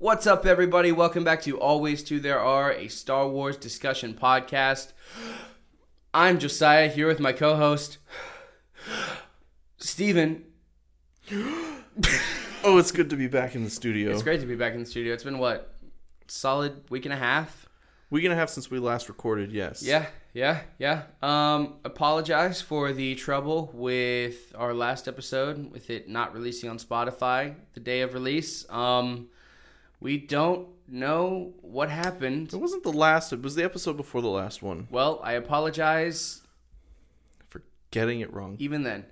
What's up, everybody? Welcome back to Always Two There Are, a Star Wars discussion podcast. I'm Josiah here with my co-host Stephen. Oh, it's good to be back in the studio. It's great to be back in the studio. It's been what solid week and a half. Week and a half since we last recorded. Yes. Yeah, yeah, yeah. Um, apologize for the trouble with our last episode, with it not releasing on Spotify the day of release. Um, we don't know what happened. It wasn't the last. It was the episode before the last one. Well, I apologize For getting it wrong. even then.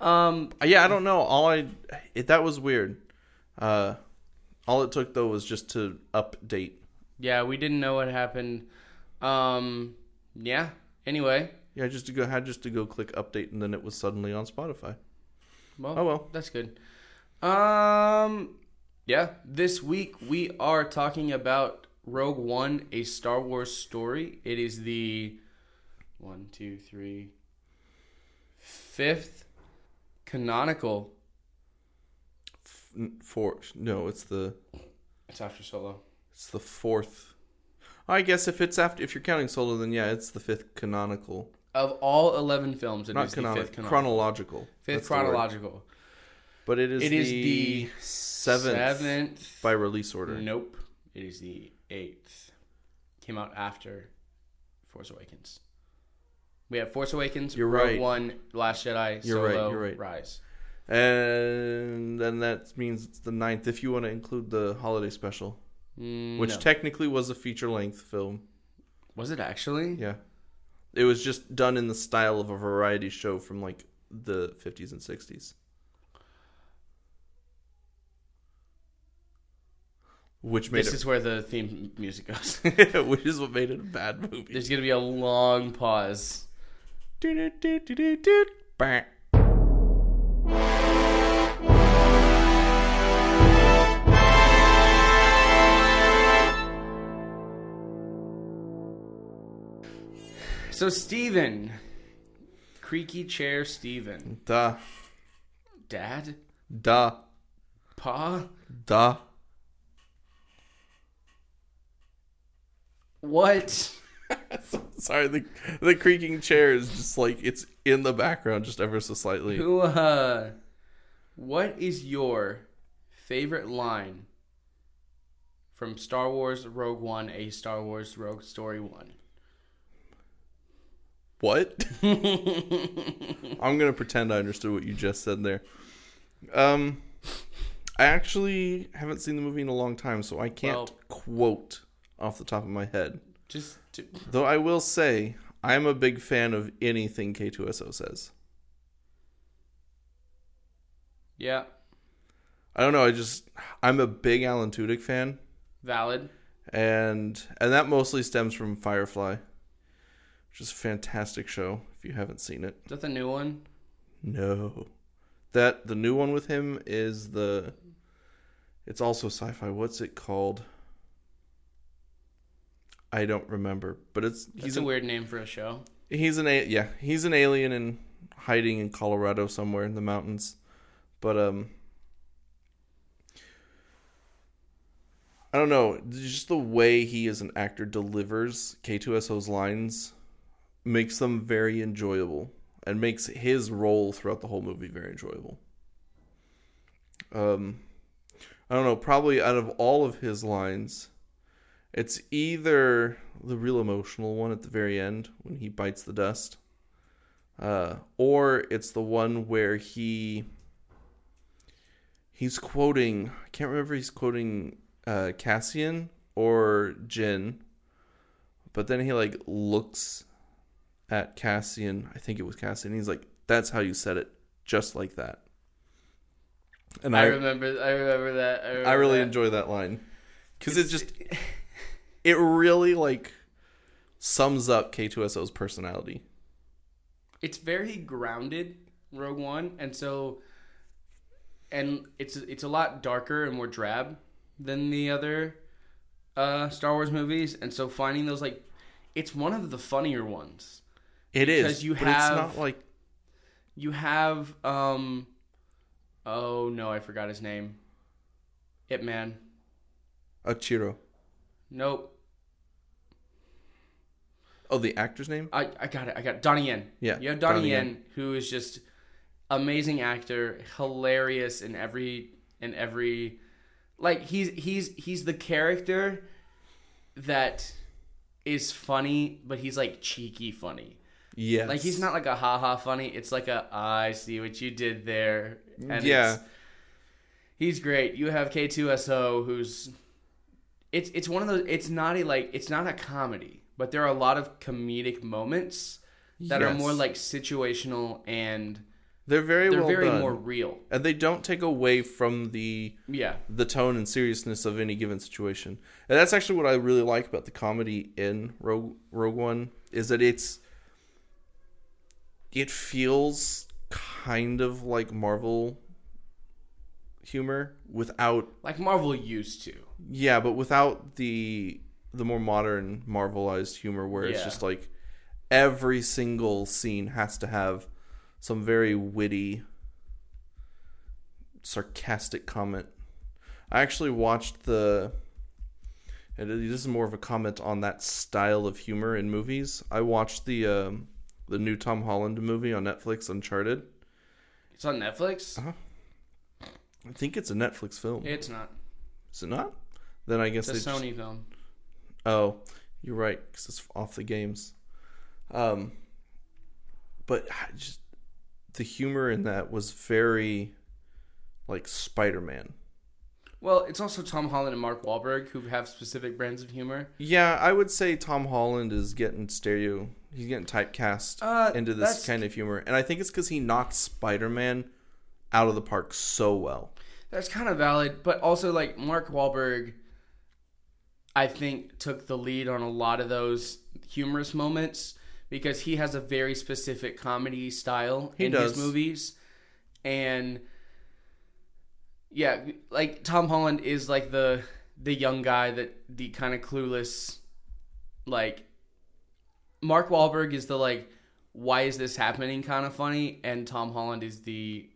Um, Uh, yeah, I don't know. All I it, that was weird. Uh, all it took though was just to update. yeah, we didn't know what happened. Um, yeah. Anyway, Yeah, just to go had just to go click update, and then it was suddenly on Spotify. well, Oh well. That's good. Um, yeah. This week we are talking about Rogue One, a Star Wars story. It is the one, two, three, fifth canonical. Four. No, it's the It's after Solo. it's the fourth. I guess if it's after if you're counting Solo, then yeah, it's the fifth canonical. Of all eleven films, it is Not the canonical. fifth canonical. Chronological. fifth That's the word. chronological. But it is It the, is the seventh, Seventh. by release order. Nope. It is the eighth. Came out after Force Awakens. We have Force Awakens, You're Rogue right. One, Last Jedi, You're right, Solo, you're right. Rise. And then that means it's the ninth if you want to include the holiday special, Mm, which no. technically was a feature length film. was it actually? Yeah. It was just done in the style of a variety show from like the 50s and 60s. Which made This is where the theme music goes. which is what made it a bad movie. There's gonna be a long pause. So Stephen. Creaky chair Stephen. Da. Dad? Da. Pa? Da. What? Sorry, the the creaking chair is just like it's in the background just ever so slightly. Who uh what is your favorite line from Star Wars Rogue One, a Star Wars Rogue Story One? What? I'm gonna pretend I understood what you just said there. Um, I actually haven't seen the movie in a long time, so I can't Well- quote off the top of my head. Just to, Though I will say I'm a big fan of anything K2SO says. yeah, I don't know. I just I'm a big Alan Tudyk fan, valid. and and that mostly stems from Firefly, which is a fantastic show. If you haven't seen it. Is that the new one? No. That the new one with him is the it's also sci-fi. What's it called? I don't remember, but it's That's he's a weird name for a show. he's an a, yeah, he's an alien and hiding in Colorado somewhere in the mountains. But um I don't know, just the way he as an actor delivers K2SO's lines makes them very enjoyable and makes his role throughout the whole movie very enjoyable. Um, I don't know. Probably out of all of his lines, it's either the real emotional one at the very end when he bites the dust, uh, or it's the one where he he's quoting. I can't remember. if He's quoting uh, Cassian or Jyn, but then he like looks at Cassian. I think it was Cassian. He's like, "That's how you said it, just like that." And I, I, remember. I remember that. I, remember I really that. enjoy that line because it just it really like sums up K2SO's personality. It's very grounded, Rogue One, and so, and it's it's a lot darker and more drab than the other uh, Star Wars movies, and so finding those like, it's one of the funnier ones. It is Because you but have- it's not like You have um, oh no, I forgot his name. Ip Man. Achiro. Nope. Oh, the actor's name? I, I got it. I got it. Donnie Yen. Yeah, You have Donnie, Donnie Yen, Yen. who is just amazing actor, hilarious in every in every like he's he's he's the character that is funny, but he's like cheeky funny. Yeah. Like he's not like a ha ha funny. It's like a I see what you did there. And Yeah. he's great. You have K2SO who's it's it's one of those it's not a like it's not a comedy, but there are a lot of comedic moments that are more like situational and They're very they're well very done. more real. and they don't take away from the Yeah. the tone and seriousness of any given situation. And that's actually what I really like about the comedy in Rogue Rogue One is that it's it feels kind of like Marvel humor without Like Marvel used to. Yeah, but without the the more modern Marvelized humor where it's Yeah. just like every single scene has to have some very witty sarcastic comment. I actually watched the and this is more of a comment on that style of humor in movies. I watched the um, the new Tom Holland movie on Netflix, Uncharted. It's on Netflix. Uh-huh. I think it's a Netflix film. It's not. Is it not? Then I guess It's a they just- Sony film. Oh, you're right because it's off the games. Um, but just the humor in that was very like Spider-Man. Well, it's also Tom Holland and Mark Wahlberg who have specific brands of humor. Yeah, I would say Tom Holland is getting stereo. He's getting typecast Uh, into this that's- kind of humor, and I think it's because he knocked Spider-Man out of the park so well. That's kind of valid, but also like Mark Wahlberg, I think took the lead on a lot of those humorous moments because he has a very specific comedy style He in does. his movies, and yeah, like Tom Holland is like the the young guy that the kind of clueless, like Mark Wahlberg is the like why is this happening kind of funny, and Tom Holland is the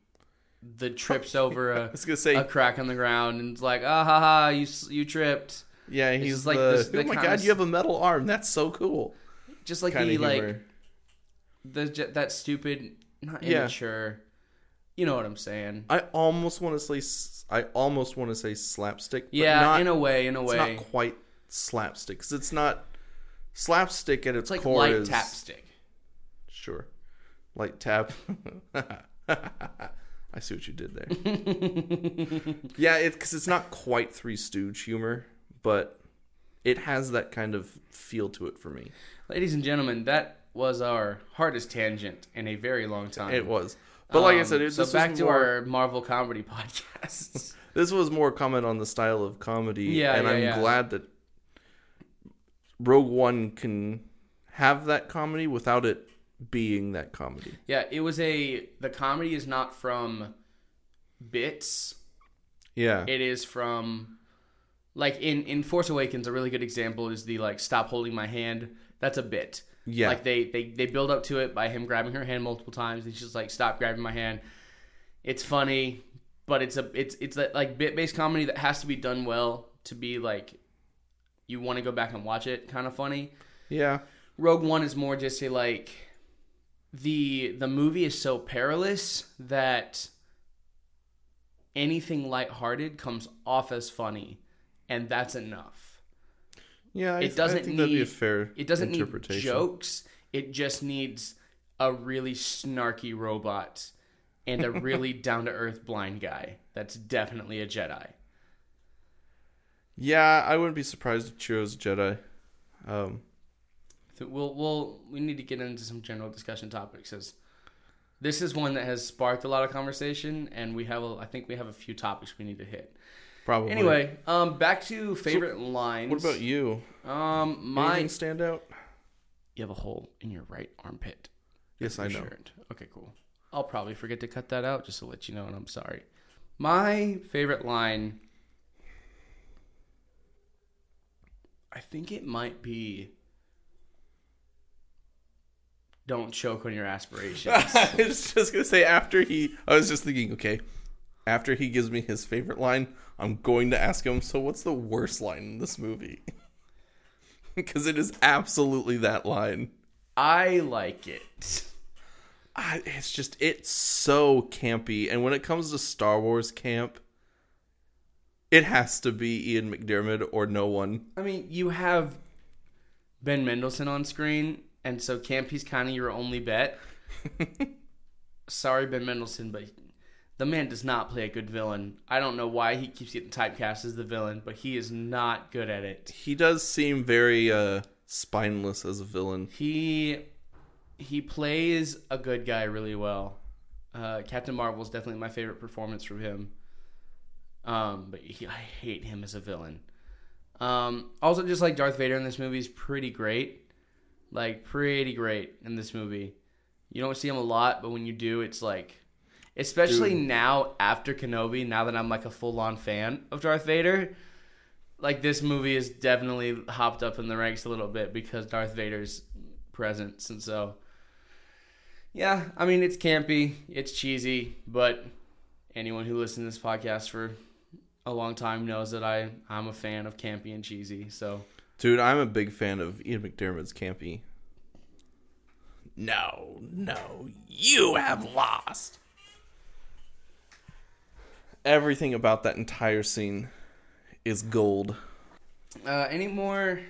the trips over I a was gonna say, a crack on the ground and it's like ah ha ha you you tripped yeah, he's like the, oh my god, you have a metal arm. That's so cool. just like Kind the of like the that stupid not Yeah. immature you know what I'm saying I almost want to say, I almost want to say slapstick. But yeah not, in a way in a it's way not quite slapstick because it's not slapstick at its, it's like core light is tap stick sure light tap i see what you did there yeah it's because it's not quite three stooge humor but it has that kind of feel to it for me. Ladies and gentlemen that was our hardest tangent in a very long time. It was. But like i Um, said it, so this back to more, our Marvel comedy podcast this was more comment on the style of comedy Yeah, and yeah, i'm yeah. glad that rogue one can have that comedy without it being that comedy. Yeah it was a the comedy is not from bits. Yeah. It is from like in in Force Awakens a really good example is the like stop holding my hand. That's a bit. Yeah. Like they they they build up to it by him grabbing her hand multiple times and she's just like stop grabbing my hand. It's funny but it's a it's it's that like bit based comedy that has to be done well to be like you want to go back and watch it kind of funny. Yeah. Rogue One is more just a like the the movie is so perilous that anything lighthearted comes off as funny and that's enough. yeah I, It doesn't I think that'd be a need- fair It doesn't need interpretation jokes, it just needs a really snarky robot and a really down to earth blind guy. That's definitely a Jedi. Yeah, I wouldn't be surprised if Chirrut's a Jedi. Um, So we'll we'll we need to get into some general discussion topics as this is one that has sparked a lot of conversation and we have a, I think we have a few topics we need to hit. Probably. Anyway, um back to favorite lines. what about you? Um my Anything stand out? you have a hole in your right armpit. Yes, I know. shirt. Okay, cool. I'll probably forget to cut that out just to let you know and I'm sorry. My favorite line I think it might be don't choke on your aspirations. I was just gonna say after he, I was just thinking, okay, after he gives me his favorite line, I'm going to ask him, so what's the worst line in this movie? because it is absolutely that line. I like it. I, it's just it's so campy, and when it comes to Star Wars camp, it has to be Ian McDiarmid or no one. I mean, you have Ben Mendelsohn on screen, and so Campy's kind of your only bet. Sorry, Ben Mendelsohn, but the man does not play a good villain. I don't know why he keeps getting typecast as the villain, but he is not good at it. He does seem very uh, spineless as a villain. He he plays a good guy really well. Uh, Captain Marvel is definitely my favorite performance from him. Um, but he, I hate him as a villain. Um, also, just like Darth Vader in this movie is pretty great, like pretty great in this movie. You don't see him a lot, but when you do, it's like, especially Dude. now after Kenobi. Now that I'm like a full on fan of Darth Vader, like this movie is definitely hopped up in the ranks a little bit because Darth Vader's presence, and so yeah, I mean it's campy, it's cheesy, but anyone who listens to this podcast for a long time knows that I I'm a fan of campy and cheesy. So Dude, I'm a big fan of Ian McDiarmid's campy. No, no, you have lost. Everything about that entire scene is gold. uh, any more?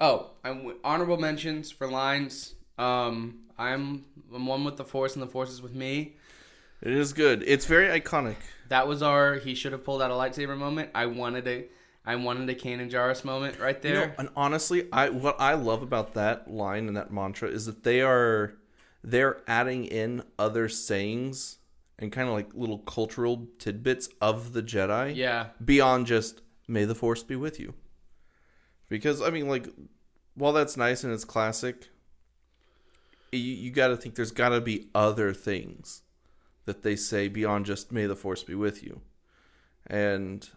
Oh, I'm honorable mentions for lines. Um, I'm I'm one with the force and the force is with me. It is good. It's very iconic. That was our he should have pulled out a lightsaber moment. I wanted a I wanted a Kanan Jarrus moment right You know, there. and honestly, I what I love about that line and that mantra is that they are they're adding in other sayings and kind of like little cultural tidbits of the Jedi. yeah, beyond just may the force be with you because i mean like while that's nice and it's classic you, you got to think there's got to be other things that they say beyond just may the force be with you and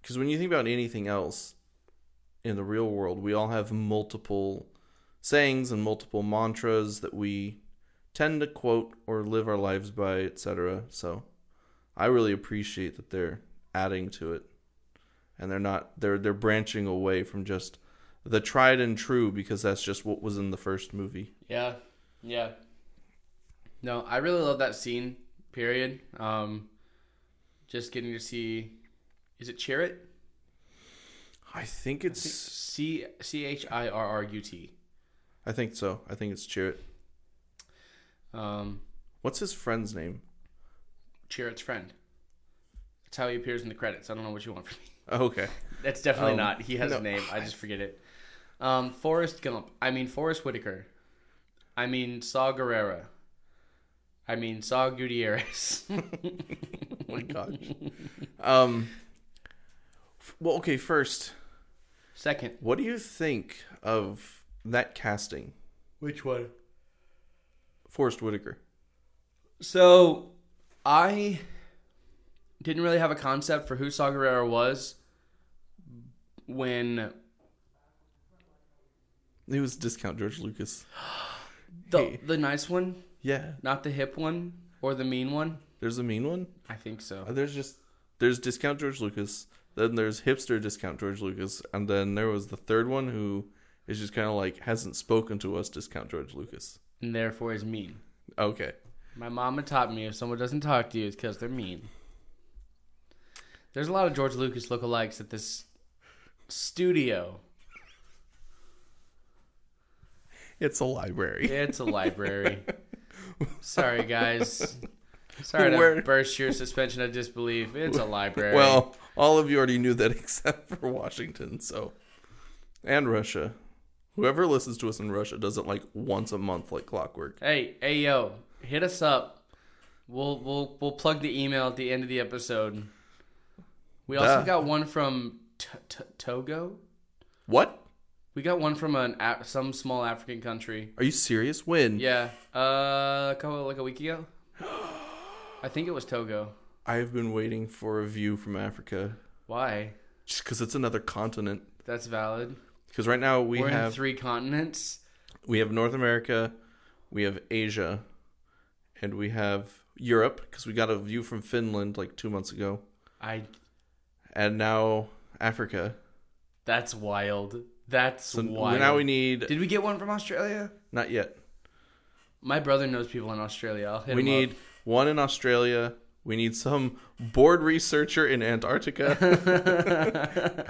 because when you think about anything else in the real world we all have multiple sayings and multiple mantras that we tend to quote or live our lives by etc so i really appreciate that they're adding to it and they're not they're they're branching away from just the tried and true because that's just what was in the first movie. yeah, yeah. No, I really love that scene. Period. Um, just getting to see, is it Chirrut? I think it's C C H I R R U T. I think so. I think it's Chirrut. Um, What's his friend's name? Chirrut's friend. That's how he appears in the credits. I don't know what you want from me. Oh, okay. That's definitely Um, not. He has no. a name. I just forget it. Um, Forrest Gump. I mean Forest Whitaker. I mean Saw Gerrera. I mean Saw Gutierrez. Oh my gosh. um. f- Well, okay. First, Second. what do you think of that casting? Which one? Forest Whitaker. So, I didn't really have a concept for who Saw Gerrera was when He was discount George Lucas. the Hey. the nice one, Yeah. not the hip one or the mean one. There's a mean one. I think so. Uh, There's just there's discount George Lucas. Then there's hipster discount George Lucas, and then there was the third one who is just kind of like hasn't spoken to us. Discount George Lucas. And therefore is mean. Okay. My mama taught me if someone doesn't talk to you, it's because they're mean. There's a lot of George Lucas lookalikes at this studio. It's a library. It's a library. Sorry, guys. Sorry to burst your suspension of disbelief. It's a library. Well, all of you already knew that except for Washington, so and Russia. Whoever listens to us in Russia does it like once a month, like clockwork. hey, hey, yo, hit us up. We'll we'll we'll plug the email at the end of the episode. We also got one from T- T- Togo. What? We got one from an Af- some small African country. Are you serious? When? Yeah, uh, a couple like a week ago. I think it was Togo. I've been waiting for a view from Africa, Why? just because it's another continent. That's valid. Because right now we We are in have three continents. we have North America, we have Asia, and we have Europe because we got a view from Finland like two months ago, I. and now Africa. That's wild. That's So wild. now we need Did we get one from Australia? not yet. My brother knows people in Australia. I'll hit we need up. one in Australia. We need some board researcher in Antarctica,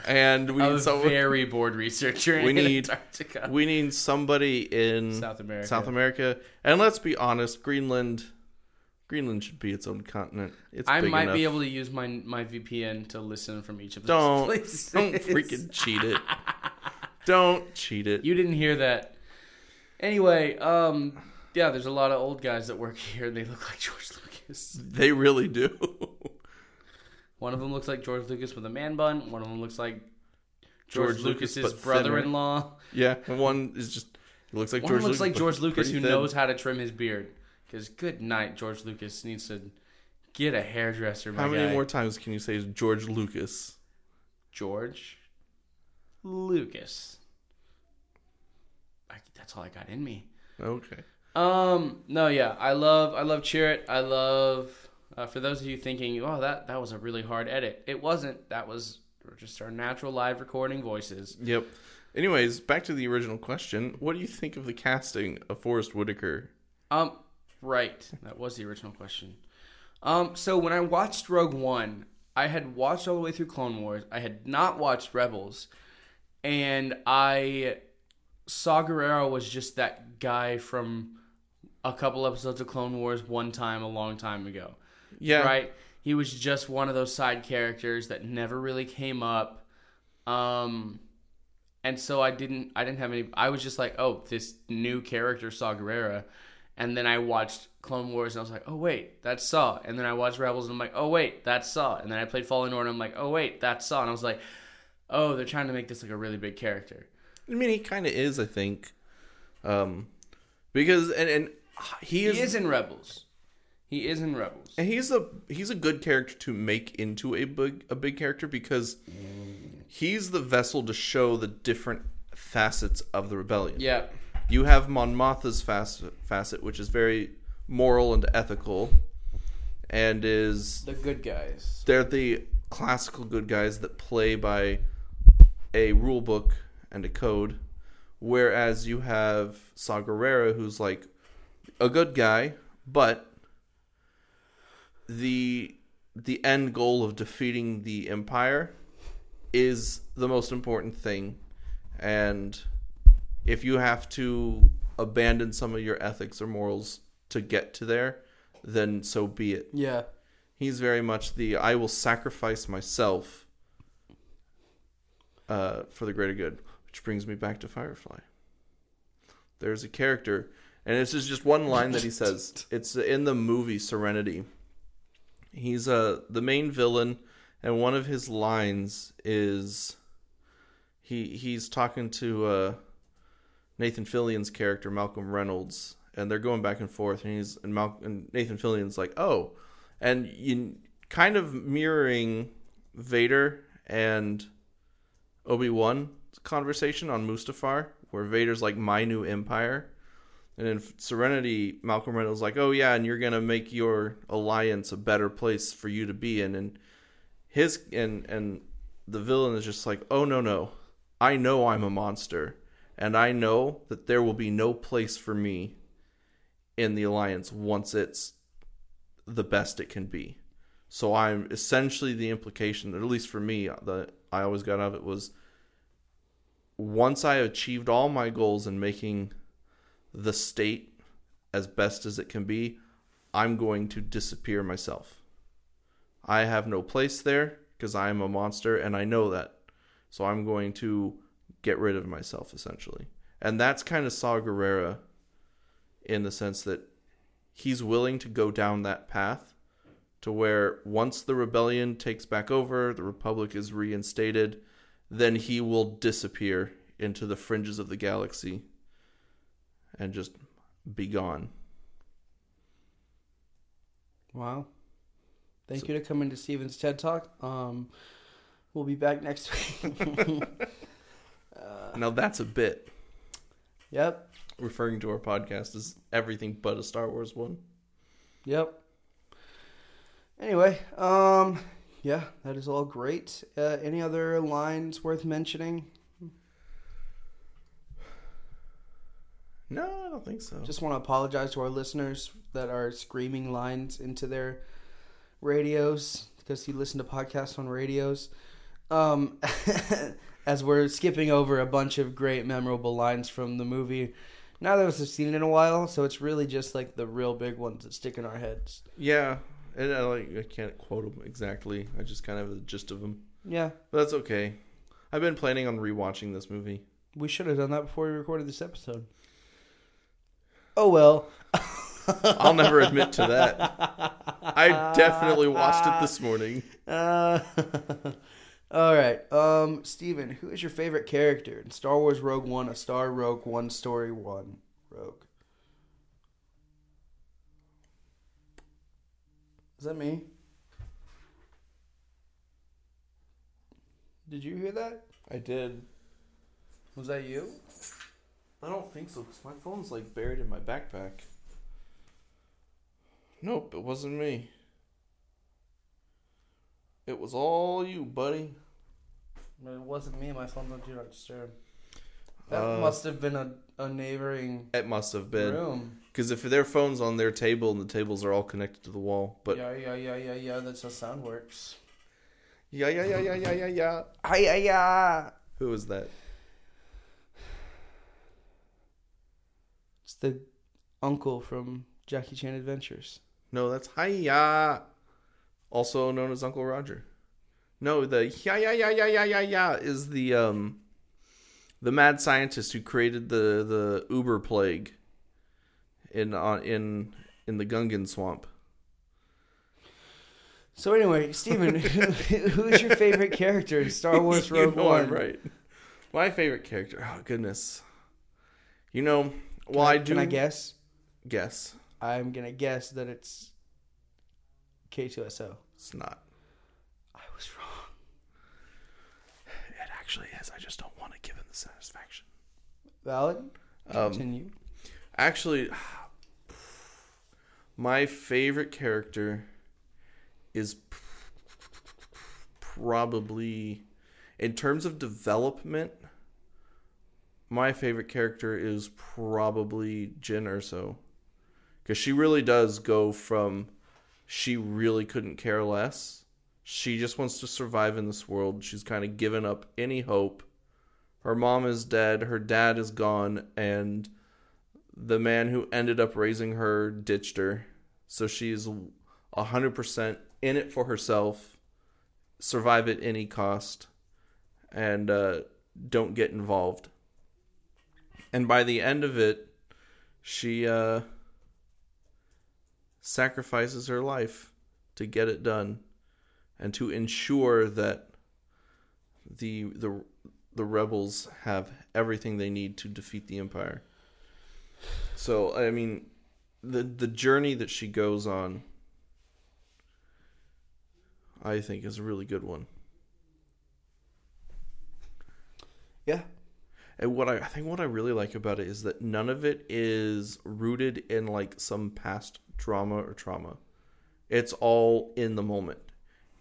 and we need someone. very bored researcher We in need- Antarctica. We need somebody in South America. South America, and let's be honest, Greenland. Greenland should be its own continent. It's I might enough. be able to use my my VPN to listen from each of those Don't places. don't freaking cheat it. Don't cheat it. You didn't hear that. Anyway, um, yeah, there's a lot of old guys that work here. and They look like George Lucas. They really do. One of them looks like George Lucas with a man bun. One of them looks like George, George Lucas, Lucas's thinner. brother-in-law. yeah, one is just looks like One George looks like Lucas, George Lucas who thin. knows how to trim his beard. Because good night, George Lucas needs to get a hairdresser. How many guy. more times can you say George Lucas? George Lucas. I, that's all I got in me. Okay. Um, no, yeah, I love, I love Chirrut. I love. Uh, for those of you thinking, oh, that that was a really hard edit. It wasn't. That was just our natural live recording voices. Yep. Anyways, back to the original question. What do you think of the casting of Forest Whitaker? Um, right. That was the original question. Um, so when I watched Rogue One, I had watched all the way through Clone Wars. I had not watched Rebels, and I Saw Gerrera was just that guy from a couple episodes of Clone Wars one time a long time ago. Yeah. Right? He was just one of those side characters that never really came up. Um and so I didn't I didn't have any I was just like, "Oh, this new character Saw Gerrera." And then I watched Clone Wars and I was like, "Oh wait, that's Saw." And then I watched Rebels and I'm like, "Oh wait, that's Saw." And then I played Fallen Order and I'm like, "Oh wait, that's Saw." And I was like, "Oh, they're trying to make this like a really big character." I mean, he kind of is, I think. Um, because and and he He is, is in Rebels. He is in Rebels. and he's a he's a good character to make into a big a big character because he's the vessel to show the different facets of the rebellion. Yeah. You have Mon Mothma's facet, facet, which is very moral and ethical, and is The good guys. they're the classical good guys that play by a rule book and a code, whereas you have Saw Gerrera, who's like a good guy, but the the end goal of defeating the Empire is the most important thing, and if you have to abandon some of your ethics or morals to get to there, then so be it. Yeah. He's very much the I will sacrifice myself uh, for the greater good, which brings me back to Firefly. There's a character, and this is just one line that he says. It's in the movie Serenity. He's uh, the main villain, and one of his lines is he he's talking to uh, Nathan Fillion's character Malcolm Reynolds, and they're going back and forth, and he's and, Mal- and Nathan Fillion's like, "Oh," and you kind of mirroring Vader and Obi Wan conversation on Mustafar, where Vader's like, "My new empire." And in Serenity, Malcolm Reynolds like, "Oh yeah, and you're gonna make your alliance a better place for you to be in." And his and and the villain is just like, "Oh no no, I know I'm a monster, and I know that there will be no place for me in the alliance once it's the best it can be." So I'm essentially the implication, at least for me, uh, that I always got out of it was once I achieved all my goals in making the state as best as it can be, I'm going to disappear myself. I have no place there because I am a monster and I know that. So I'm going to get rid of myself essentially. And that's kind of Saw Gerrera in the sense that he's willing to go down that path to where once the rebellion takes back over, the republic is reinstated, then he will disappear into the fringes of the galaxy and just be gone. Wow. Thank So- you to coming to Stephen's TED Talk. Um, we'll be back next week. uh, Now that's a bit yep. referring to our podcast as everything but a Star Wars one. Yep. Anyway, um, yeah, that is all great. Uh, any other lines worth mentioning? No, I don't think so. Just want to apologize to our listeners that are screaming lines into their radios because you listen to podcasts on radios. Um, as we're skipping over a bunch of great, memorable lines from the movie. Neither of us have seen it in a while, so it's really just like the real big ones that stick in our heads. yeah, and I like I can't quote them exactly. I just kind of have the gist of them. Yeah, But that's okay. I've been planning on rewatching this movie. we should have done that before we recorded this episode. Oh well. I'll never admit to that. I definitely watched it this morning. Uh, all right, um, Stephen, who is your favorite character in Star Wars Rogue One, a Star Rogue One Story One Rogue? Is that me? Did you hear that? I did. Was that you? I don't think so because my phone's like buried in my backpack. Nope, it wasn't me. It was all you, buddy. No, it wasn't me. My phone's on Do Not Disturb. That Uh, must have been a, a neighboring It must have been room. because if their phone's on their table and the tables are all connected to the wall, but yeah, yeah, yeah, yeah, yeah. That's how sound works. yeah, yeah, yeah, yeah, yeah, yeah, yeah. Hi, yeah, yeah. Who is that? The uncle from Jackie Chan Adventures. No, that's Hiya, also known as Uncle Roger. No, the yeah, yeah, yeah, yeah, yeah, yeah, yeah is the um, the mad scientist who created the the Uber plague in on in in the Gungan swamp. So anyway, Stephen, who is your favorite character in Star Wars You Rogue know One? I'm right. My favorite character. Oh goodness. You know, well I, do Can I guess? guess I'm gonna guess that it's K2SO. it's not. I was wrong. It actually is. I just don't want to give him the satisfaction. Valid. Um, Continue. Actually, my favorite character is probably, in terms of development, my favorite character is probably Jyn Erso. Because she really does go from she really couldn't care less. She just wants to survive in this world. She's kind of given up any hope. Her mom is dead, her dad is gone, and the man who ended up raising her ditched her. So she's 100% in it for herself, survive at any cost, and uh, don't get involved. And by the end of it, she uh, sacrifices her life to get it done and to ensure that the the the rebels have everything they need to defeat the empire. So I mean, the the journey that she goes on, I think, is a really good one. Yeah. And what I, I think what I really like about it is that none of it is rooted in like some past drama or trauma. It's all in the moment.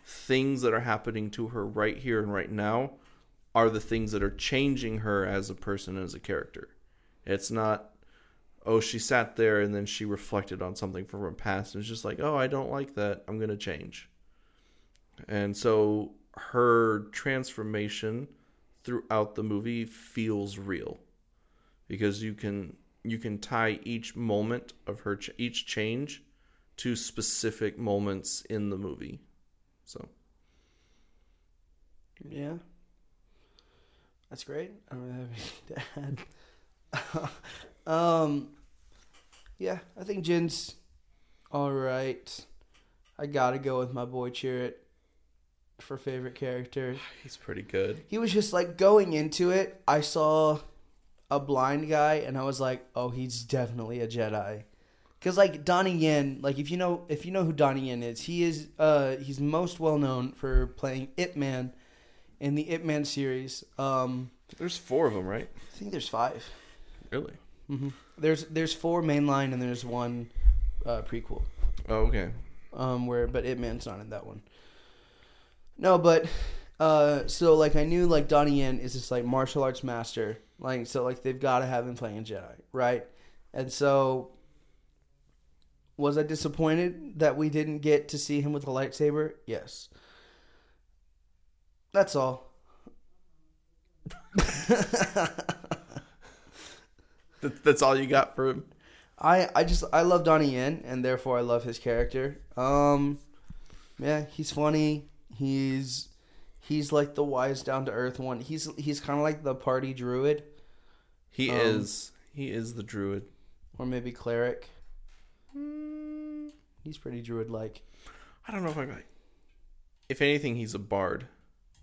Things that are happening to her right here and right now are the things that are changing her as a person as a character. It's not oh she sat there and then she reflected on something from her past and it's just like oh I don't like that I'm going to change. And so her transformation throughout the movie feels real because you can you can tie each moment of her ch- each change to specific moments in the movie. So Yeah. That's great. I don't have anything to add. um, yeah, I think Jyn's all right. I gotta go with my boy Chirrut for favorite character. he's pretty good. He was just like going into it. I saw a blind guy, and I was like, "Oh, he's definitely a Jedi." Because like Donnie Yen, like if you know if you know who Donnie Yen is, he is uh he's most well known for playing Ip Man in the Ip Man series. Um, There's four of them, right? I think there's five. Really? Mm-hmm. There's there's four mainline and there's one uh, prequel. Oh, okay. Um, where but Ip Man's not in that one. No, but uh, so like I knew like Donnie Yen is this like martial arts master, like so like they've got to have him playing Jedi, right? And so was I disappointed that we didn't get to see him with a lightsaber? Yes. That's all. That's all you got for him. I I just I love Donnie Yen and therefore I love his character. Um yeah, he's funny. He's he's like the wise down to earth one. He's he's kind of like the party druid He Um, is. He is the druid. or maybe cleric. He's pretty druid like. I don't know if I. If anything, he's a bard.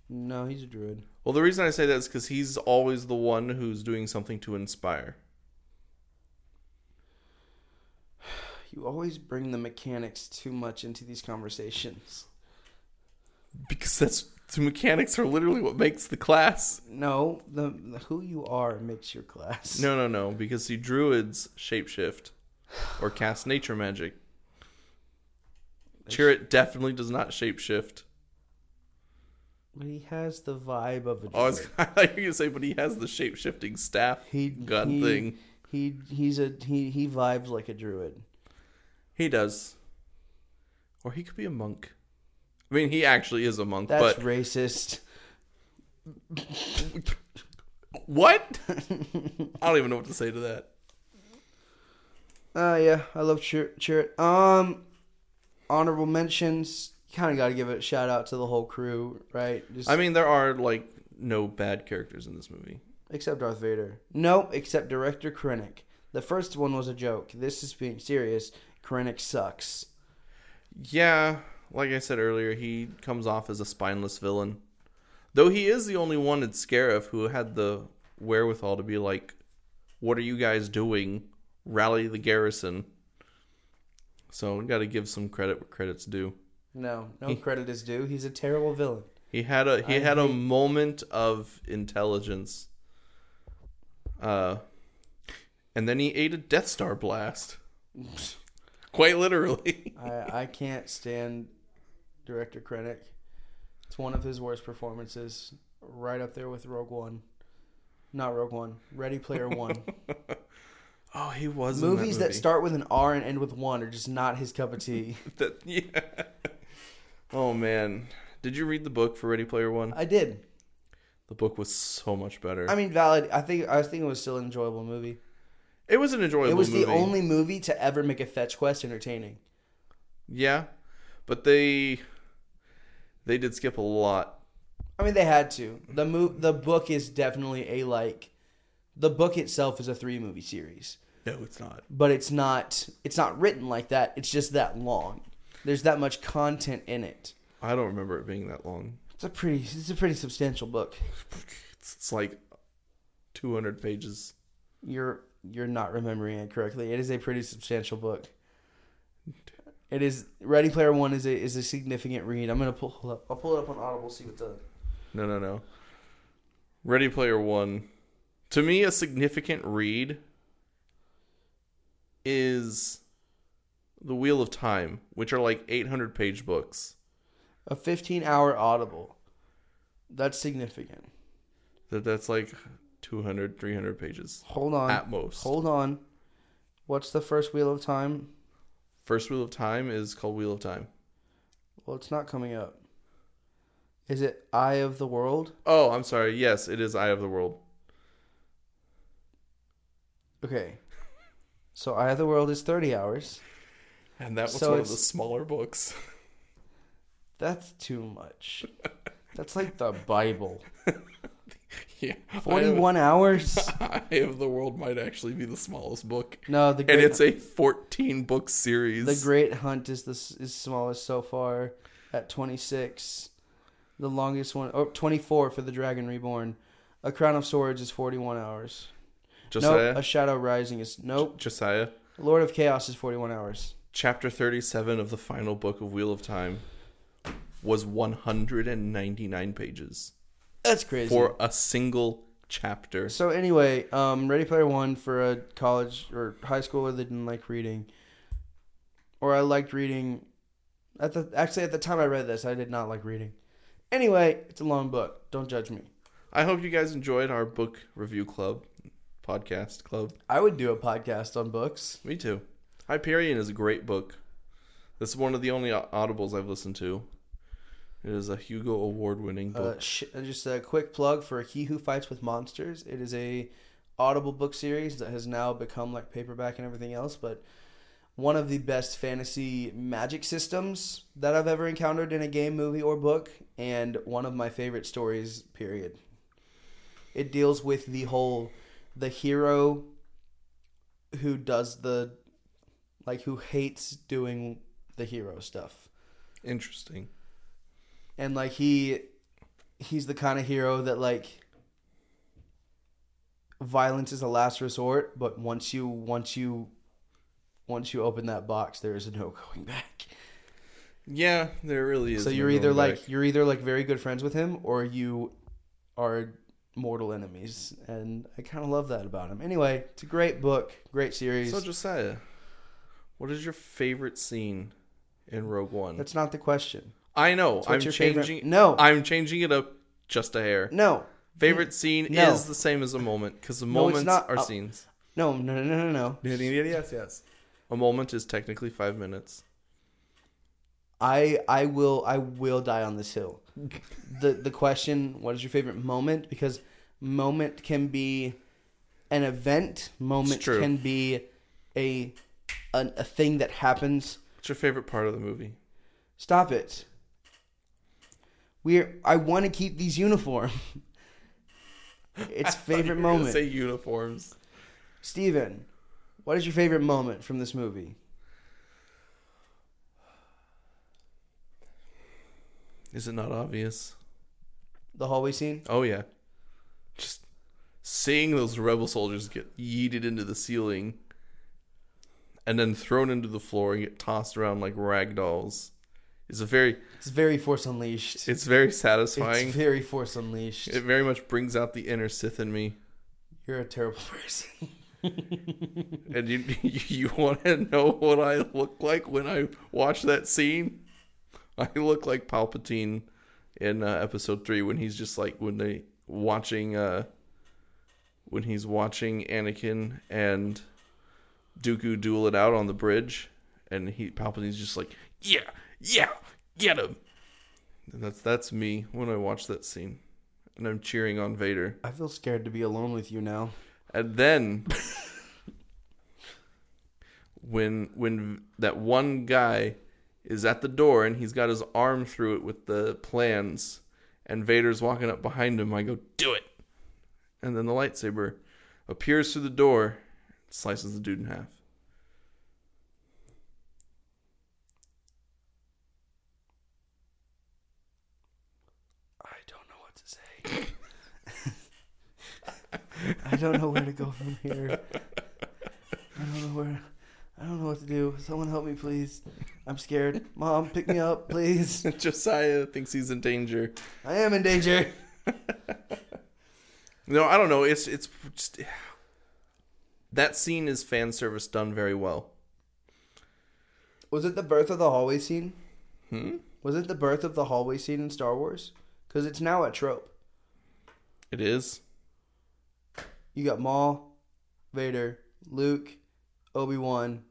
No, he's a druid. Well, the reason I say that is because he's always the one who's doing something to inspire. You always bring the mechanics too much into these conversations. Because that's the mechanics are literally what makes the class. No, the, the who you are makes your class. No, no, no. Because the druids shapeshift or cast nature magic. Chirrut definitely does not shapeshift. But he has the vibe of a druid. Oh, I was I thought you were gonna say, but he has the shapeshifting staff he gun he, thing. He he's a he he vibes like a druid. He does. Or he could be a monk. I mean, he actually is a monk, That's but racist. what? I don't even know what to say to that. Uh yeah, I love Chir- Chirrut. Um, honorable mentions. Kind of got to give a shout out to the whole crew, right? Just, I mean, there are like no bad characters in this movie. except Darth Vader. No, except director Krennic. The first one was a joke. This is being serious. Krennic sucks. Yeah, like I said earlier, he comes off as a spineless villain. Though he is the only one in Scarif who had the wherewithal to be like, "What are you guys doing? Rally the garrison." So we got to give some credit where credit's due. No, no He- credit is due. He's a terrible villain. He had a he I had a moment of intelligence. Uh and then he ate a Death Star blast. Quite literally. I I can't stand director Krennic. It's one of his worst performances, right up there with Rogue One. Not Rogue One. Ready Player One. oh, he was Movies that, that movie. start with an R and end with one are just not his cup of tea. that yeah. Oh man. Did you read the book for Ready Player 1? I did. The book was so much better. I mean, valid. I think I think it was still an enjoyable movie. it was an enjoyable movie. It was movie. the only movie to ever make a fetch quest entertaining. Yeah. But they they did skip a lot. I mean, they had to. the mo- The book is definitely a like. The book itself is a three movie series, No, it's not. but it's not. It's not written like that. It's just that long. There's that much content in it. I don't remember it being that long. It's a pretty. It's a pretty substantial book. It's, it's like 200 pages. You're you're not remembering it correctly. It is a pretty substantial book. It is Ready Player One is a is a significant read. I'm gonna pull up. I'll pull it up on Audible. See what the No, no, no. Ready Player One. To me, a significant read is The Wheel of Time, which are like 800 page books. a 15 hour Audible. That's significant. That That's like 200, 300 pages Hold on. at most. Hold on. What's the first Wheel of Time? First Wheel of Time is called Wheel of Time. Well, it's not coming up. Is it Eye of the World? Oh, I'm sorry. Yes, it is Eye of the World. Okay. So Eye of the World is 30 hours. And that was So one of the smaller books. That's too much. That's like the Bible. yeah. 41 hours? Eye of the World might actually be the smallest book. No, the And it's a 14 book series. the Great Hunt is the is smallest so far at 26. The longest one, oh, 24 for the Dragon Reborn. A Crown of Swords is 41 hours. Josiah. Nope, A Shadow Rising is nope. Josiah. Lord of Chaos is 41 hours. Chapter 37 of the final book of Wheel of Time was 199 pages That's crazy. for a single chapter. So anyway, um, Ready Player One for a college or high schooler that didn't like reading, or I liked reading At the actually at the time I read this, I did not like reading. Anyway, it's a long book. Don't judge me. I hope you guys enjoyed our book review club, podcast club. I would do a podcast on books. Me too. Hyperion is a great book. This is one of the only audibles I've listened to. It is a Hugo Award winning book. Uh, sh- just a quick plug for He Who Fights with Monsters. It is a Audible book series that has now become like paperback and everything else, but one of the best fantasy magic systems that I've ever encountered in a game, movie, or book, and one of my favorite stories. Period. It deals with the whole the hero who does the like who hates doing the hero stuff Interesting. And like he he's the kind of hero that like violence is a last resort but once you once you once you open that box there is no going back Yeah, there really is. so you're either going like back. you're either like very good friends with him or you are mortal enemies and i kind of love that about him anyway it's a great book great series So Josiah, what is your favorite scene in Rogue One? that's not the question I know. what's I'm your favorite- changing. No. I'm changing it up just a hair. no Favorite scene No. is the same as a moment because the No, moments not. are Uh, scenes. no no no no no Yes, yes. A moment is technically five minutes. I I will I will die on this hill. the The question: What is your favorite moment? Because moment can be an event. Moment can be a, a a thing that happens. What's your favorite part of the movie? Stop it. We're. I want to keep these uniform. it's I thought you favorite moment. Say uniforms. Stephen, what is your favorite moment from this movie? Is it not obvious? The hallway scene. Oh yeah. Just seeing those rebel soldiers get yeeted into the ceiling and then thrown into the floor and get tossed around like rag dolls is a very It's very Force Unleashed. it's very satisfying. It's very Force Unleashed. it very much brings out the inner Sith in me. You're a terrible person. And you you want to know what I look like when I watch that scene? I look like Palpatine in uh, Episode Three when he's just like when they watching uh when he's watching Anakin and Dooku duel it out on the bridge, and he Palpatine's just like yeah yeah get him. And that's that's me when I watch that scene, and I'm cheering on Vader. I feel scared to be alone with you now. And then when when that one guy is at the door and he's got his arm through it with the plans and Vader's walking up behind him, I go, "Do it." And then the lightsaber appears through the door, slices the dude in half. I don't know what to say. I don't know where to go from here. I don't know where. I don't know what to do. Someone help me, please. I'm scared. Mom, pick me up, please. Josiah thinks he's in danger. I am in danger. No, I don't know. It's it's just that scene is fan service done very well. Was it the birth of the hallway scene? Hmm? Was it the birth of the hallway scene in Star Wars? Because it's now a trope. It is. You got Maul, Vader, Luke, Obi Wan.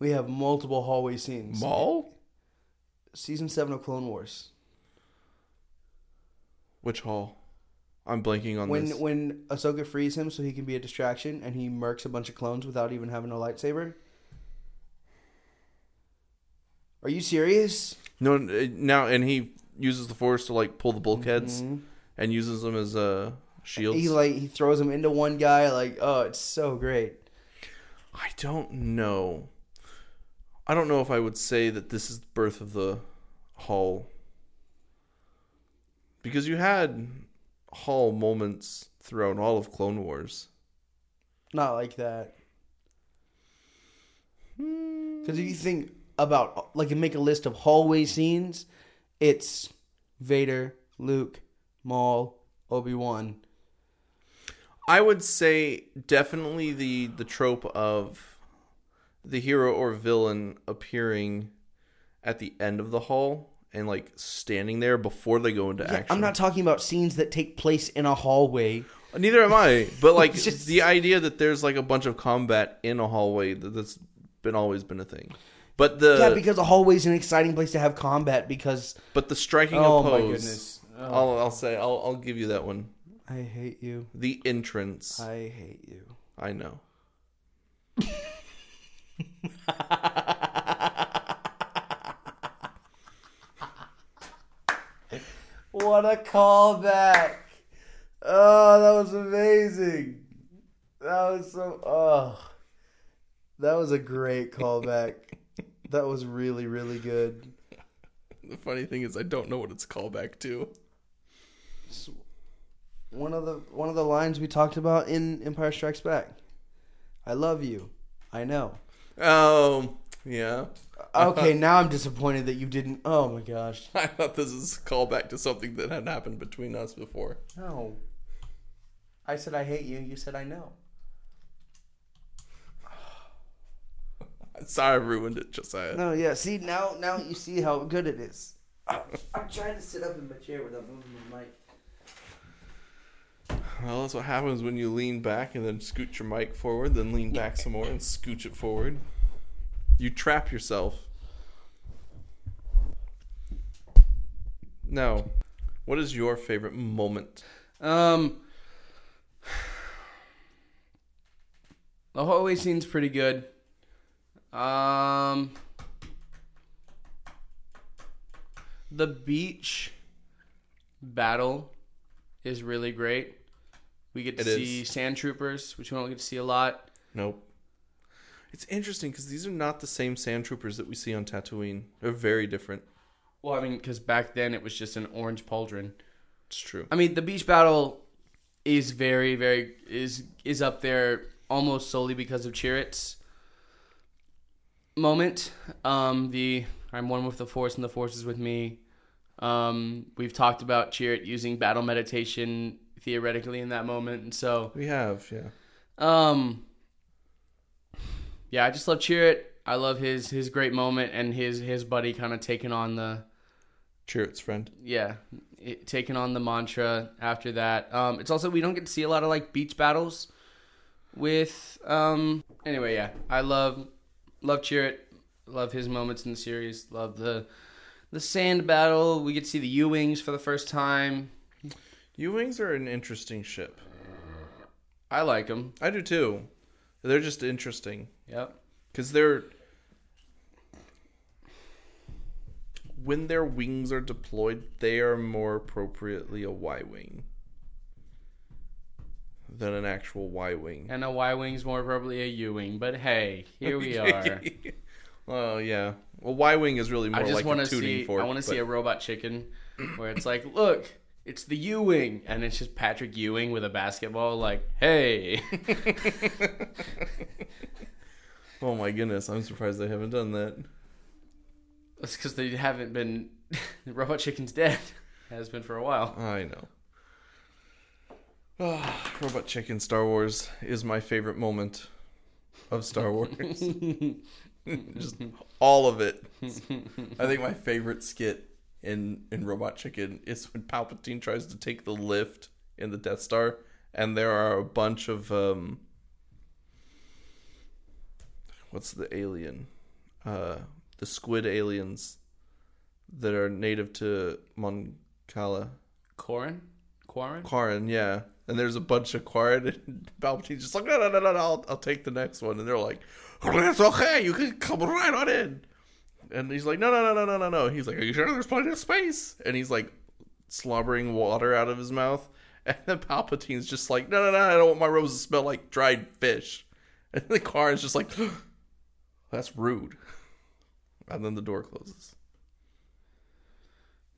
We have multiple hallway scenes. Maul? Season seven of Clone Wars. Which hall? I'm blanking on when this. when Ahsoka frees him so he can be a distraction and he murks a bunch of clones without even having a lightsaber. Are you serious? No, uh, now and he uses the force to like pull the bulkheads Mhm. and uses them as uh shields. He like he throws him into one guy like oh it's so great. I don't know. I don't know if I would say that this is the birth of the Hall. Because you had Hall moments throughout all of Clone Wars. Not like that. Hmm. Because if you think about like make a list of hallway scenes, it's Vader, Luke, Maul, Obi Wan. I would say definitely the the trope of the hero or villain appearing at the end of the hall and like standing there before they go into Yeah, action. I'm not talking about scenes that take place in a hallway. Neither am I. But like just- the idea that there's like a bunch of combat in a hallway that- that's been always been a thing. But the yeah, because a hallway is an exciting place to have combat because but the striking oh a my goodness. Oh, I'll I'll say I'll I'll give you that one. I hate you. The entrance. I hate you. I know. What a callback! Oh, that was amazing. That was so. Oh, that was a great callback. that was really, really good. The funny thing is I don't know what it's called back to. One of the one of the lines we talked about in Empire Strikes Back. I love you. I know. Oh yeah. Uh, okay, now I'm disappointed that you didn't. Oh my gosh. I thought this is a callback to something that had happened between us before. No. I said I hate you. You said I know. Sorry I ruined it, Josiah. No, yeah. See now, now you see how good it is. I'm trying to sit up in my chair without moving my mic. Well, that's what happens when you lean back and then scoot your mic forward, then lean back some more and scooch it forward. You trap yourself. Now, what is your favorite moment? Um, the hallway scene's pretty good. Um, the beach battle is really great. We get to It see is. sand troopers, which we don't get to see a lot. Nope. It's interesting because these are not the same sand troopers that we see on Tatooine. They're very different. Well, I mean, because back then it was just an orange pauldron. It's true. I mean, the beach battle is very, very is is up there almost solely because of Chirrut's moment. Um, the I'm one with the force and the force is with me. Um, we've talked about Chirrut using battle meditation theoretically in that moment, and so We have, yeah. um, yeah, I just love Chirrut. I love his his great moment and his his buddy kind of taking on the Chirrut's friend. yeah, it, taking on the mantra after that. Um, it's also we don't get to see a lot of like beach battles with. Um, anyway, yeah, I love love Chirrut, love his moments in the series, love the the sand battle. We get to see the U wings for the first time. U wings are an interesting ship. I like them. I do too. They're just interesting Yep. because they're when their wings are deployed, they are more appropriately a Y wing than an actual Y wing. And a Y wing's more appropriately a U wing, but hey, here we are. well, yeah. Well, Y wing is really more I just like want a to tuning see. fork. I want to see a robot chicken, where it's like, look, it's the Ewing, and it's just Patrick Ewing with a basketball. Like, hey, Oh my goodness! I'm surprised they haven't done that. that's because they haven't been. robot chicken's dead. Has been for a while. I know. Ah, Robot Chicken Star Wars is my favorite moment of Star Wars. Just all of it. I think my favorite skit in in Robot Chicken is when Palpatine tries to take the lift in the Death Star, and there are a bunch of um, what's the alien? Uh, the squid aliens that are native to Mon Cala. Corin, Quarren. Quarren, yeah. And there's a bunch of Quarren, and Palpatine's just like, no, no, no, no, no, I'll, I'll take the next one. And they're like, it's okay, you can come right on in. And he's like, no, no, no, no, no, no, no. He's like, are you sure there's plenty of space? And he's like, slobbering water out of his mouth. And then Palpatine's just like, no, no, no, I don't want my robes to smell like dried fish. And the car is just like, that's rude. And then the door closes.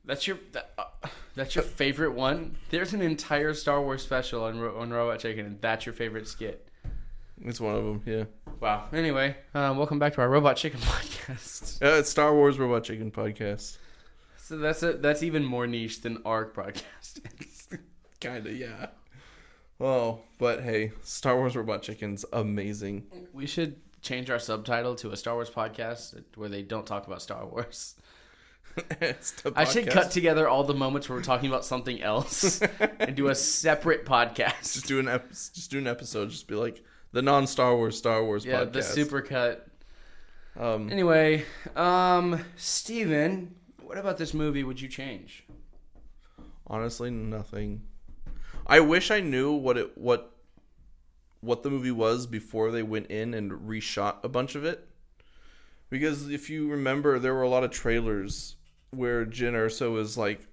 That's your that, uh, that's your favorite one. There's an entire Star Wars special on on Robot Chicken, and that's your favorite skit. It's one of them, yeah. Wow. Anyway, uh, welcome back to our Robot Chicken podcast. Uh, it's Star Wars Robot Chicken podcast. So that's a, that's even more niche than ARC podcast. Kinda, yeah. Oh, but hey, Star Wars Robot Chicken's amazing. we should change our subtitle to a Star Wars podcast where they don't talk about Star Wars. I should cut together all the moments where we're talking about something else and do a separate podcast. Just do an ep- just do an episode. Just be like the non Star Wars Star Wars Yeah, podcast. the super cut. Um, Anyway, um, Stephen, what about this movie would you change? honestly, nothing. I wish I knew what it what what the movie was before they went in and reshot a bunch of it. Because if you remember, there were a lot of trailers where Jyn Erso is like,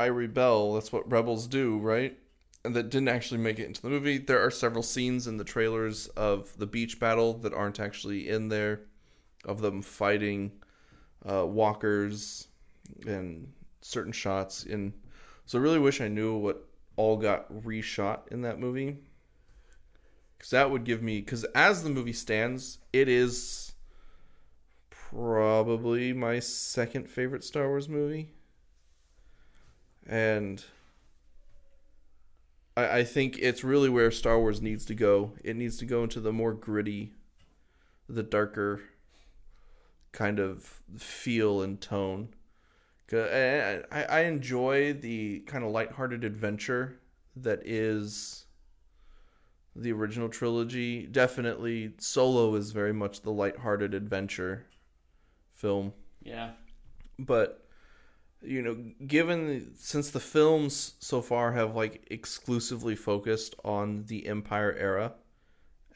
"I rebel." That's what rebels do, right? That didn't actually make it into the movie. There are several scenes in the trailers of the beach battle that aren't actually in there, of them fighting uh, walkers and certain shots. And so, I really wish I knew what all got reshot in that movie because that would give me because as the movie stands it is probably my second favorite star wars movie and I, I think it's really where star wars needs to go it needs to go into the more gritty the darker kind of feel and tone I, I enjoy the kind of lighthearted adventure that is the original trilogy. Definitely, Solo is very much the lighthearted adventure film. Yeah. But you know, given since the films so far have like exclusively focused on the Empire era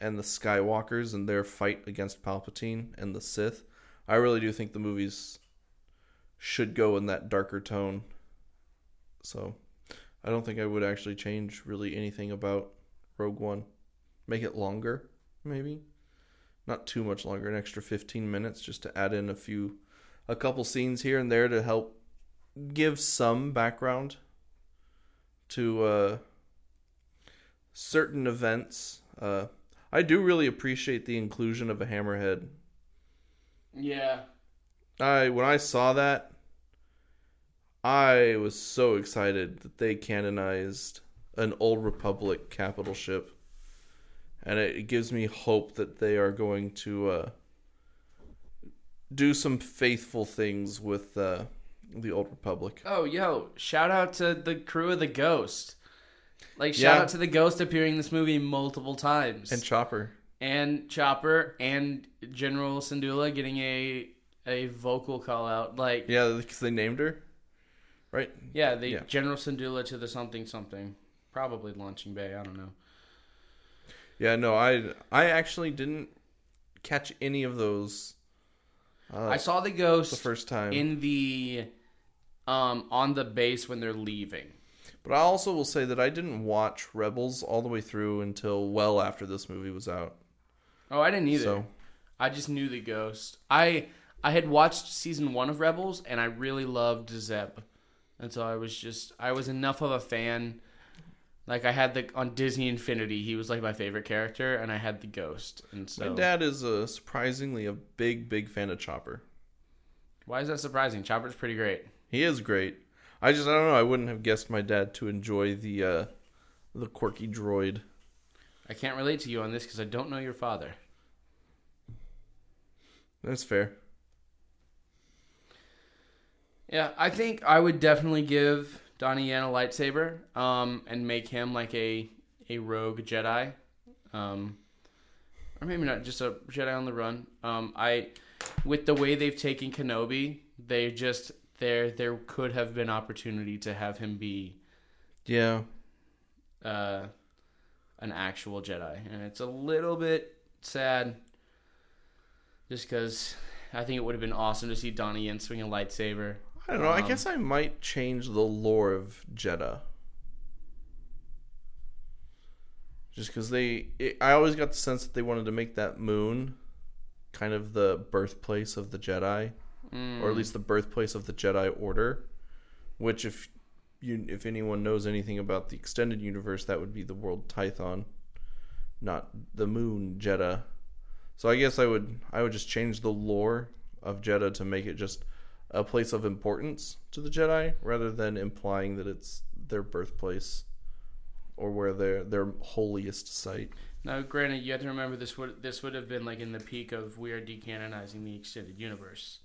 and the Skywalkers and their fight against Palpatine and the Sith, I really do think the movies should go in that darker tone. So, I don't think I would actually change really anything about Rogue One. Make it longer, maybe. Not too much longer, an extra 15 minutes just to add in a few a couple scenes here and there to help give some background to uh certain events. Uh I do really appreciate the inclusion of a hammerhead Yeah. I when I saw that, I was so excited that they canonized an old Republic capital ship, and it, it gives me hope that they are going to uh, do some faithful things with uh, the old Republic. Oh, yo, shout out to the crew of the Ghost. Like, shout Yeah. out to the Ghost appearing in this movie multiple times. And Chopper, and Chopper and General Syndulla getting a a vocal call out. Like, yeah, yeah, because they named her, right? they Yeah. General Syndulla to the something something, probably launching bay. I don't know. Yeah, no, I I actually didn't catch any of those. Uh, I saw the ghost the first time, in the um on the base when they're leaving. But I also will say that I didn't watch Rebels all the way through until well after this movie was out. Oh, I didn't either. So I just knew the Ghost. I I had watched season one of Rebels and I really loved Zeb, and so I was just I was enough of a fan. Like I had the on Disney Infinity, he was like my favorite character, and I had the Ghost, and so my dad is a surprisingly a big big fan of Chopper. why is that surprising? Chopper's pretty great. He is great. I just I don't know. I wouldn't have guessed my dad to enjoy the uh, the quirky droid. I can't relate to you on this because I don't know your father. That's fair. Yeah, I think I would definitely give Donnie Yen a lightsaber, um, and make him like a a rogue Jedi, um, or maybe not just a Jedi on the run. Um, I, with the way they've taken Kenobi, they just there there could have been opportunity to have him be Yeah. uh, an actual Jedi, and it's a little bit sad, just because I think it would have been awesome to see Donnie Yen swing a lightsaber. I don't know. I Um, guess I might change the lore of Jedha. Just because they, it, I always got the sense that they wanted to make that moon kind of the birthplace of the Jedi, Mm. or at least the birthplace of the Jedi Order. Which, if you, if anyone knows anything about the extended universe, that would be the world Tython, not the moon Jedha. So I guess I would, I would just change the lore of Jedha to make it just a place of importance to the Jedi rather than implying that it's their birthplace or where their their holiest site. Now, granted, you have to remember this would this would have been like in the peak of we are decanonizing the extended universe,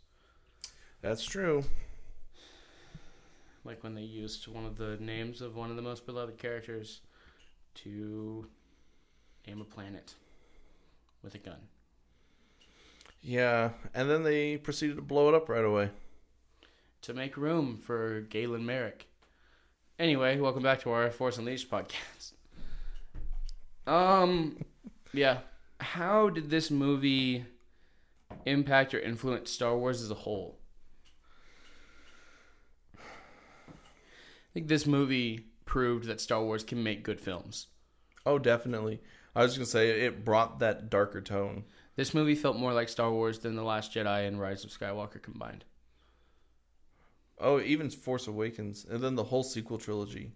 That's true. like when they used one of the names of one of the most beloved characters to name a planet with a gun. Yeah, and then they proceeded to blow it up right away. to make room for Galen Marek. Anyway, welcome back to our Force Unleashed podcast. Um, yeah. How did this movie impact or influence Star Wars as a whole? Think this movie proved that Star Wars can make good films. Oh, definitely. I was gonna say it brought that darker tone. This movie felt more like Star Wars than The Last Jedi and Rise of Skywalker combined. Oh, even Force Awakens, and then the whole sequel trilogy.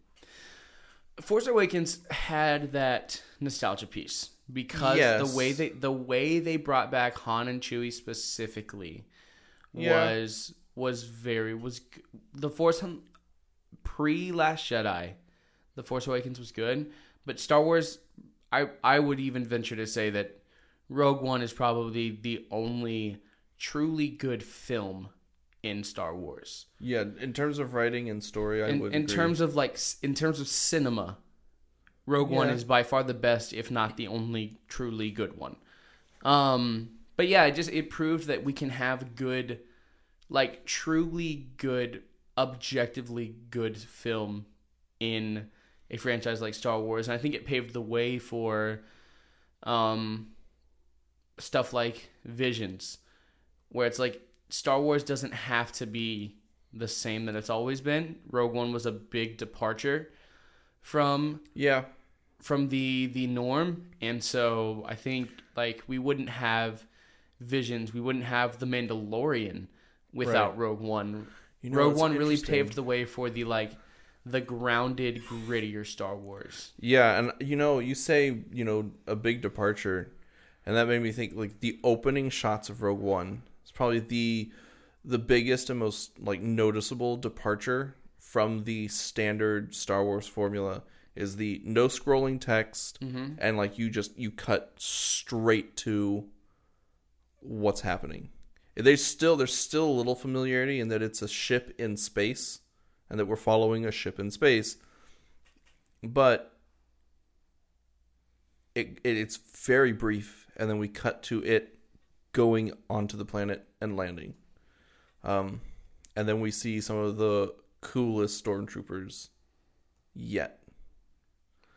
Force Awakens had that nostalgia piece because Yes. the way they the way they brought back Han and Chewie specifically Yeah. was was very was the Force pre Last Jedi. The Force Awakens was good, but Star Wars I I would even venture to say that Rogue One is probably the only truly good film in Star Wars Yeah, in terms of writing and story, I in, would. in agree. terms of like in terms of cinema rogue one is by far the best if not the only truly good one um but yeah it just it proved that we can have good like truly good objectively good film in a franchise like star wars and i think it paved the way for um stuff like visions where it's like star wars doesn't have to be the same that it's always been. Rogue One was a big departure from yeah, from the the norm, and so I think like we wouldn't have Visions, we wouldn't have the Mandalorian without Right. Rogue One. You know, Rogue One really paved the way for the like the grounded, grittier Star Wars. Yeah, and you know, you say you know a big departure, and that made me think like the opening shots of Rogue One is probably the the biggest and most like noticeable departure from the standard Star Wars formula is the no scrolling text Mm-hmm. and like you just you cut straight to what's happening. There's still there's still a little familiarity in that it's a ship in space and that we're following a ship in space. But it, it it's very brief and then we cut to it going onto the planet and landing. Um and then we see some of the coolest stormtroopers yet.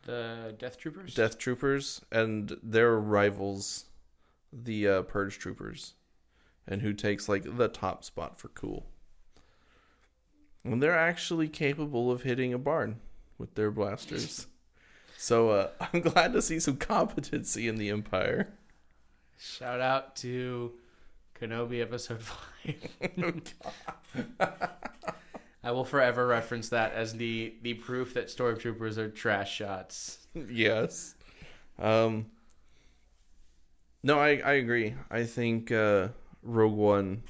The Death Troopers. Death Troopers and their rivals, the uh, Purge Troopers, and who takes like the top spot for cool. And they're actually capable of hitting a barn with their blasters. So uh, I'm glad to see some competency in the Empire. Shout out to Kenobi Episode Five. I will forever reference that as the the proof that stormtroopers are trash shots. yes. Um. No, I I agree. I think uh, Rogue One.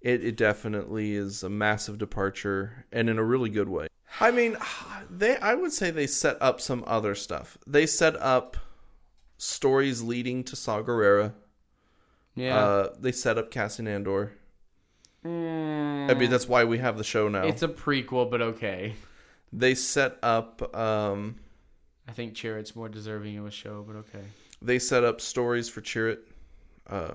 It it definitely is a massive departure, and in a really good way. I mean, they I would say they set up some other stuff. They set up stories leading to Saw Gerrera. Yeah. Uh, they set up Cassian Andor. Mm, I mean, that's why we have the show now. it's a prequel, but okay. they set up um, I think Chirrut's more deserving of a show, but okay. they set up stories for Chirrut. Uh,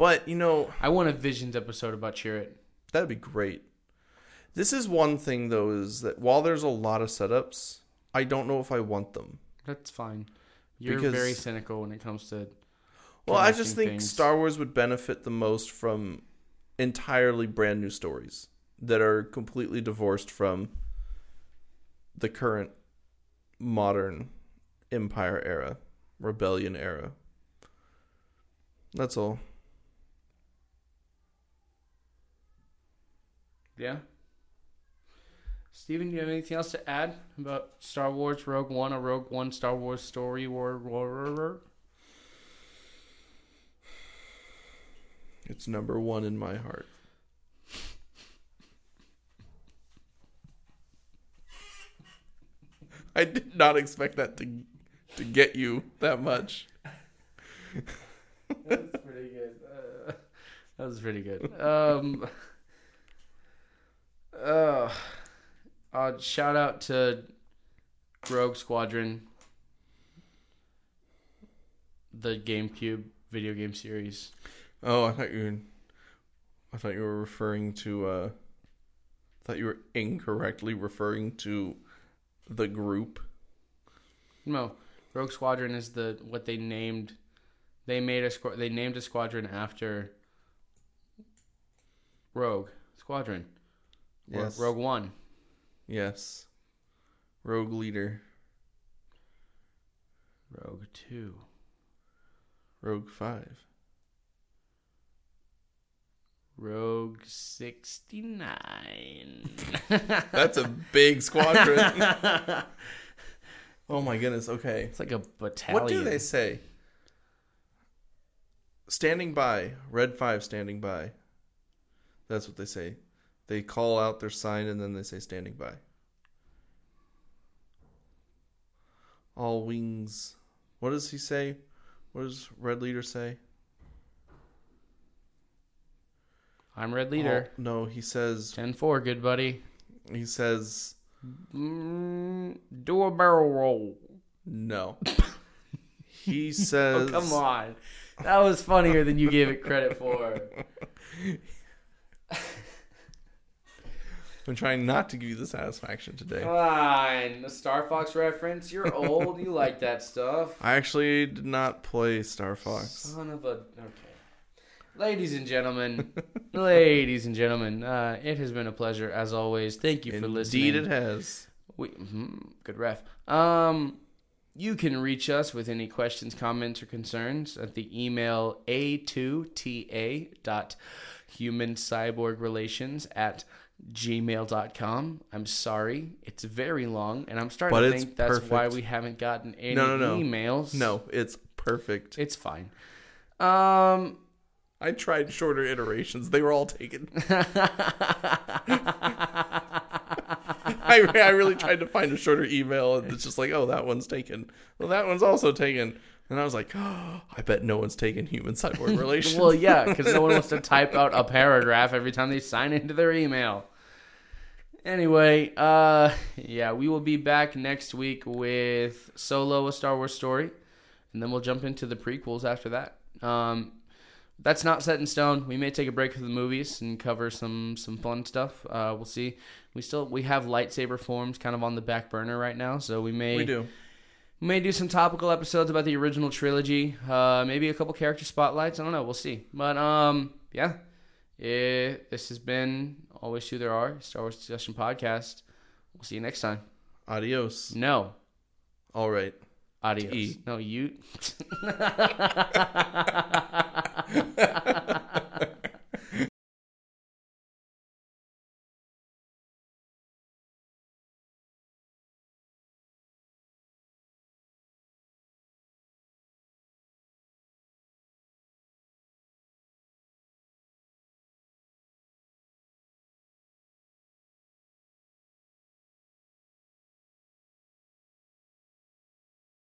but you know, I want a Visions episode about Chirrut. That'd be great. This is one thing though is that while there's a lot of setups, I don't know if I want them. That's fine. You're Because- very cynical when it comes to. Well, I just think things. Star Wars would benefit the most from entirely brand new stories that are completely divorced from the current modern empire era, rebellion era. That's all. Yeah. Stephen, do you have anything else to add about Star Wars Rogue One, a Rogue One Star Wars story, or, or, or It's number 1 in my heart. I did not expect that to to get you that much. That was pretty good. Uh, that was pretty good. Um, uh, uh, shout out to Rogue Squadron, the GameCube video game series. Oh, I thought you were, I thought you were referring to uh I thought you were incorrectly referring to the group. No, Rogue Squadron is the what they named. They made a squa- They named a squadron after Rogue Squadron. Yes. Rogue One. Yes. Rogue leader. Rogue Two. Rogue 5. Rogue 69. That's a big squadron. oh my goodness. Okay. it's like a battalion. What do they say? Standing by. Red 5 standing by. That's what they say. They call out their sign and then they say standing by. All wings. What does he say? What does Red Leader say? I'm Red Leader. All- no, he says 10 4, good buddy. he says Mm, do a barrel roll. no. he Oh, says come on. That was funnier than you gave it credit for. I'm trying not to give you the satisfaction today. Fine. The Star Fox reference. You're old. You like that stuff. I actually did not play Star Fox. Son of a. Okay. Ladies and gentlemen, ladies and gentlemen, uh, it has been a pleasure as always. Thank you for listening. Indeed, it has. We, mhm, good ref. Um, you can reach us with any questions, comments, or concerns at the email a2ta dot human at gmail.com. I'm sorry, it's very long, and I'm starting But to think that's why we haven't gotten any No, no, no. emails. No, it's perfect. it's fine. Um, I tried shorter iterations. They were all taken. I, I really tried to find a shorter email, and it's just like, oh, that one's taken. Well, that one's also taken. And I was like, oh, I bet no one's taken human cyborg relations. well, yeah, because no one wants to type out a paragraph every time they sign into their email. Anyway, uh, yeah, we will be back next week with Solo, a Star Wars story, and then we'll jump into the prequels after that. Um, that's not set in stone. We may take a break from the movies and cover some some fun stuff. Uh, we'll see. We still we have lightsaber forms kind of on the back burner right now, so we may we do. we may do some topical episodes about the original trilogy. Uh, maybe a couple character spotlights. I don't know. We'll see. But um, yeah, it, this has been always who there are Star Wars discussion podcast. We'll see you next time. Adios. No, All right. adios. No, you.